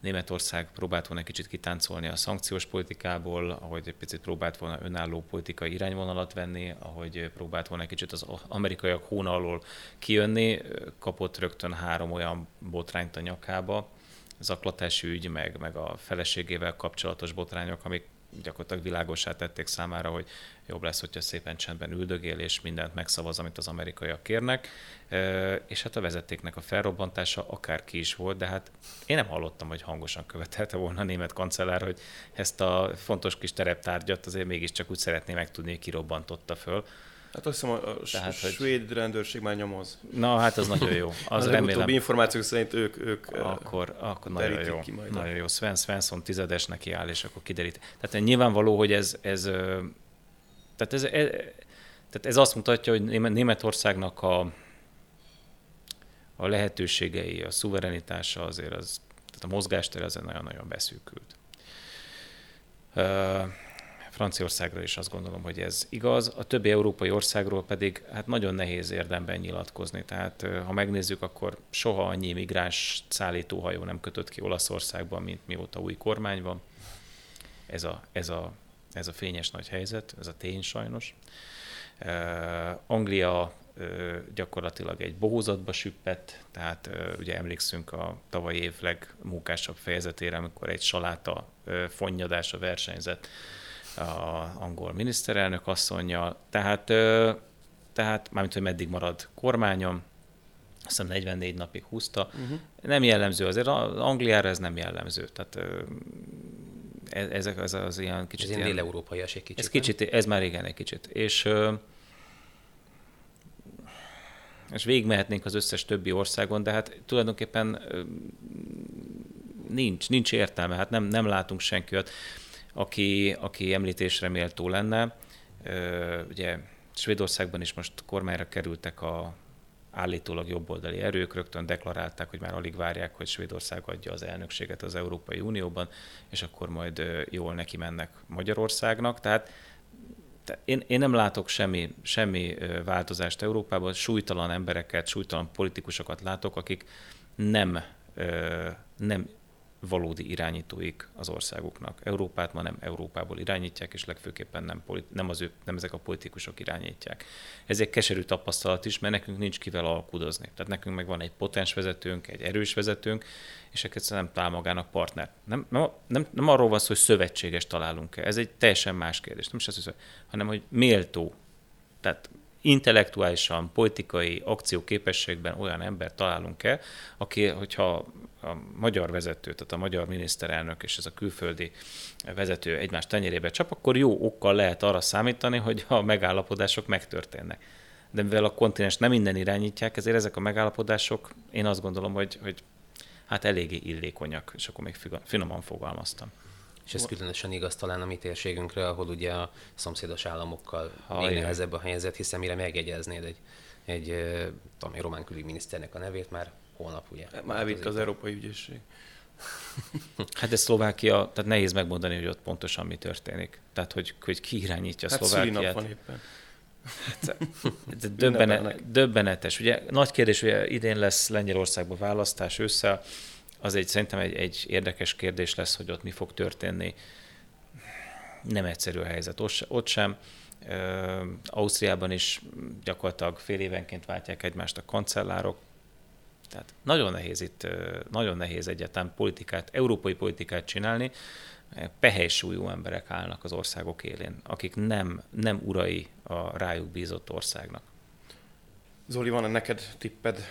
Németország próbált volna egy kicsit kitáncolni a szankciós politikából, ahogy egy picit próbált volna önálló politikai irányvonalat venni, ahogy próbált volna egy kicsit az amerikaiak hóna alól kijönni, kapott rögtön három olyan botrányt a nyakába, zaklatási ügy, meg, meg a feleségével kapcsolatos botrányok, amik gyakorlatilag világosá tették számára, hogy jobb lesz, hogyha szépen csendben üldögél, és mindent megszavaz, amit az amerikaiak kérnek. És hát a vezetéknek a felrobbantása akár ki is volt, de hát én nem hallottam, hogy hangosan követelte volna a német kancellár, hogy ezt a fontos kis tereptárgyat azért mégiscsak úgy szeretné megtudni, hogy ki robbantotta föl. Hát azt hiszem, a, a Tehát, svéd hogy... rendőrség már nyomoz. Na, hát az nagyon jó. Az, az remélem. információk szerint ők, ők akkor, akkor nagyon jó. Ki majd nagyon jó. Sven Svensson tizedes neki áll, és akkor kiderít. Tehát nyilvánvaló, hogy ez, ez, tehát ez, ez, tehát ez azt mutatja, hogy Németországnak a, a lehetőségei, a szuverenitása azért az, tehát a mozgástere azért nagyon-nagyon beszűkült. Franciaországra is azt gondolom, hogy ez igaz. A többi európai országról pedig hát nagyon nehéz érdemben nyilatkozni. Tehát ha megnézzük, akkor soha annyi migráns szállítóhajó nem kötött ki Olaszországban, mint mióta új kormány van. Ez a, ez a Ez a fényes nagy helyzet, ez a tény sajnos. Anglia gyakorlatilag egy bohózatba süppett, tehát ugye emlékszünk a tavaly év legmunkásabb fejezetére, amikor egy saláta fonnyadása versenyzett a angol miniszterelnök asszonynal. Tehát, tehát mármint, hogy meddig marad kormányom, azt hiszem 44 napig húzta. Uh-huh. Nem jellemző, azért az Angliára ez nem jellemző. Tehát ez, ez, ez az ilyen kicsit... Ez ilyen dél-európai egy kicsit. Ez, kicsit, ez már igen egy kicsit. És és végigmehetnénk az összes többi országon, de hát tulajdonképpen nincs, nincs értelme, hát nem, nem látunk senkit, aki, aki említésre méltó lenne. Ugye Svédországban is most kormányra kerültek a állítólag jobboldali erők, rögtön deklarálták, hogy már alig várják, hogy Svédország adja az elnökséget az Európai Unióban, és akkor majd jól neki mennek Magyarországnak. Tehát én, én nem látok semmi, semmi változást Európában, súlytalan embereket, súlytalan politikusokat látok, akik nem, nem valódi irányítóik az országuknak. Európát ma nem Európából irányítják, és legfőképpen nem, nem, az ő, nem ezek a politikusok irányítják. Ez egy keserű tapasztalat is, mert nekünk nincs kivel alkudozni. Tehát nekünk meg van egy potens vezetőnk, egy erős vezetőnk, és ekkor nem talál magának partner. Nem, nem, nem, nem arról van szó, hogy szövetséges találunk-e. Ez egy teljesen más kérdés. Nem is az, hanem hogy méltó. Tehát intellektuálisan, politikai akcióképességben olyan ember találunk-e, aki, hogyha a magyar vezető, tehát a magyar miniszterelnök és ez a külföldi vezető egymás tenyerébe csap, akkor jó okkal lehet arra számítani, hogy a megállapodások megtörténnek. De mivel a kontinens nem minden irányítják, ezért ezek a megállapodások, én azt gondolom, hogy, hogy hát eléggé illékonyak, és akkor még finoman fogalmaztam. És ez különösen igaz talán a mi térségünkre, ahol ugye a szomszédos államokkal még nehezebb a helyzet, hiszen mire megjegyeznéd egy, egy tudom, egy román külügyminiszternek a nevét, már holnap ugye. Már vitt az Európai Ügyészség. Hát ez Szlovákia, tehát nehéz megmondani, hogy ott pontosan mi történik. Tehát, hogy, hogy ki irányítja hát Szlovákiát. van éppen. Hát, döbbene, döbbenetes. Ugye nagy kérdés, hogy idén lesz Lengyelországban választás ősszel, az egy, szerintem egy, egy érdekes kérdés lesz, hogy ott mi fog történni. Nem egyszerű a helyzet ott sem. Ausztriában is gyakorlatilag fél évenként váltják egymást a kancellárok. Tehát nagyon nehéz itt, nagyon nehéz egyáltalán politikát, európai politikát csinálni. Pehely súlyú emberek állnak az országok élén, akik nem, nem urai a rájuk bízott országnak. Zoli, van-e neked tipped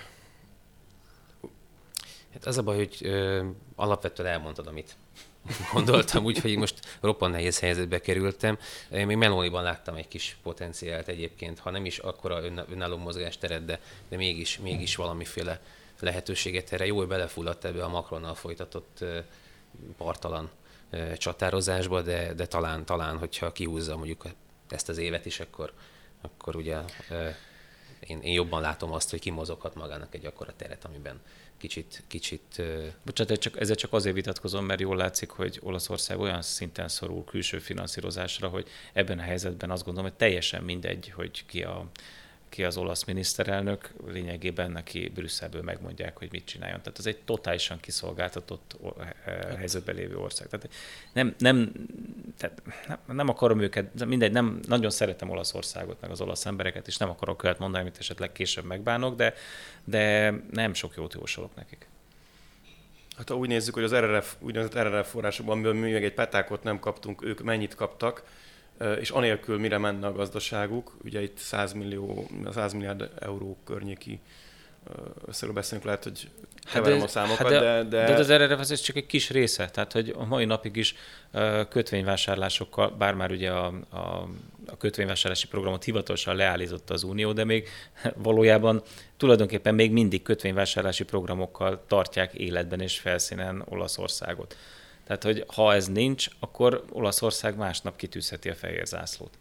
Hát az a baj, hogy ö, alapvetően elmondtad, amit gondoltam, úgyhogy most roppant nehéz helyzetbe kerültem. Én még Meloniban láttam egy kis potenciált egyébként, ha nem is akkora önálló mozgásteret, de, de mégis, mégis valamiféle lehetőséget erre. Jó, hogy belefulladt ebbe a Macronnal folytatott partalan csatározásba, de, de talán, talán, hogyha kihúzza mondjuk ezt az évet is, akkor, akkor ugye én, én jobban látom azt, hogy kimozoghat magának egy akkora teret, amiben kicsit... kicsit Bocsánat, csak, ezzel csak azért vitatkozom, mert jól látszik, hogy Olaszország olyan szinten szorul külső finanszírozásra, hogy ebben a helyzetben azt gondolom, hogy teljesen mindegy, hogy ki a ki az olasz miniszterelnök, lényegében neki Brüsszelből megmondják, hogy mit csináljon. Tehát ez egy totálisan kiszolgáltatott helyzetben lévő ország. Tehát nem, nem, tehát nem, nem akarom őket, mindegy, nem, nagyon szeretem Olaszországot, meg az olasz embereket, és nem akarok olyat mondani, amit esetleg később megbánok, de, de nem sok jót jósolok nekik. Hát ha úgy nézzük, hogy az RRF, úgynevezett RRF forrásokban, amiből mi még egy petákot nem kaptunk, ők mennyit kaptak, és anélkül mire menne a gazdaságuk, ugye itt 100, millió, 100 milliárd euró környéki összeről beszélünk, lehet, hogy keverem hát a számokat, hát de, de, de... De az RRF ez csak egy kis része, tehát hogy a mai napig is kötvényvásárlásokkal, bár már ugye a, a, a kötvényvásárlási programot hivatalosan leállította az Unió, de még valójában tulajdonképpen még mindig kötvényvásárlási programokkal tartják életben és felszínen Olaszországot. Tehát, hogy ha ez nincs, akkor Olaszország másnap kitűzheti a fehér zászlót.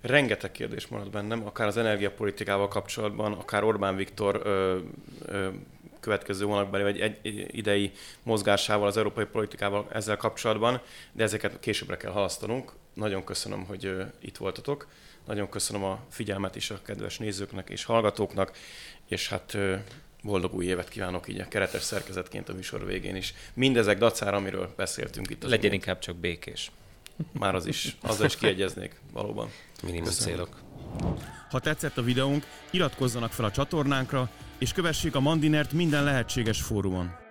Rengeteg kérdés marad bennem, akár az energiapolitikával kapcsolatban, akár Orbán Viktor ö, ö, következő hónapban, vagy egy idei mozgásával, az európai politikával ezzel kapcsolatban, de ezeket későbbre kell halasztanunk. Nagyon köszönöm, hogy itt voltatok. Nagyon köszönöm a figyelmet is a kedves nézőknek és hallgatóknak, és hát boldog új évet kívánok így a keretes szerkezetként a műsor végén is. Mindezek dacára, amiről beszéltünk itt. Az Legyen inkább csak békés. Már az is, azzal is kiegyeznék, valóban. Minimum Köszönöm. célok. Ha tetszett a videónk, iratkozzanak fel a csatornánkra, és kövessék a Mandinert minden lehetséges fórumon.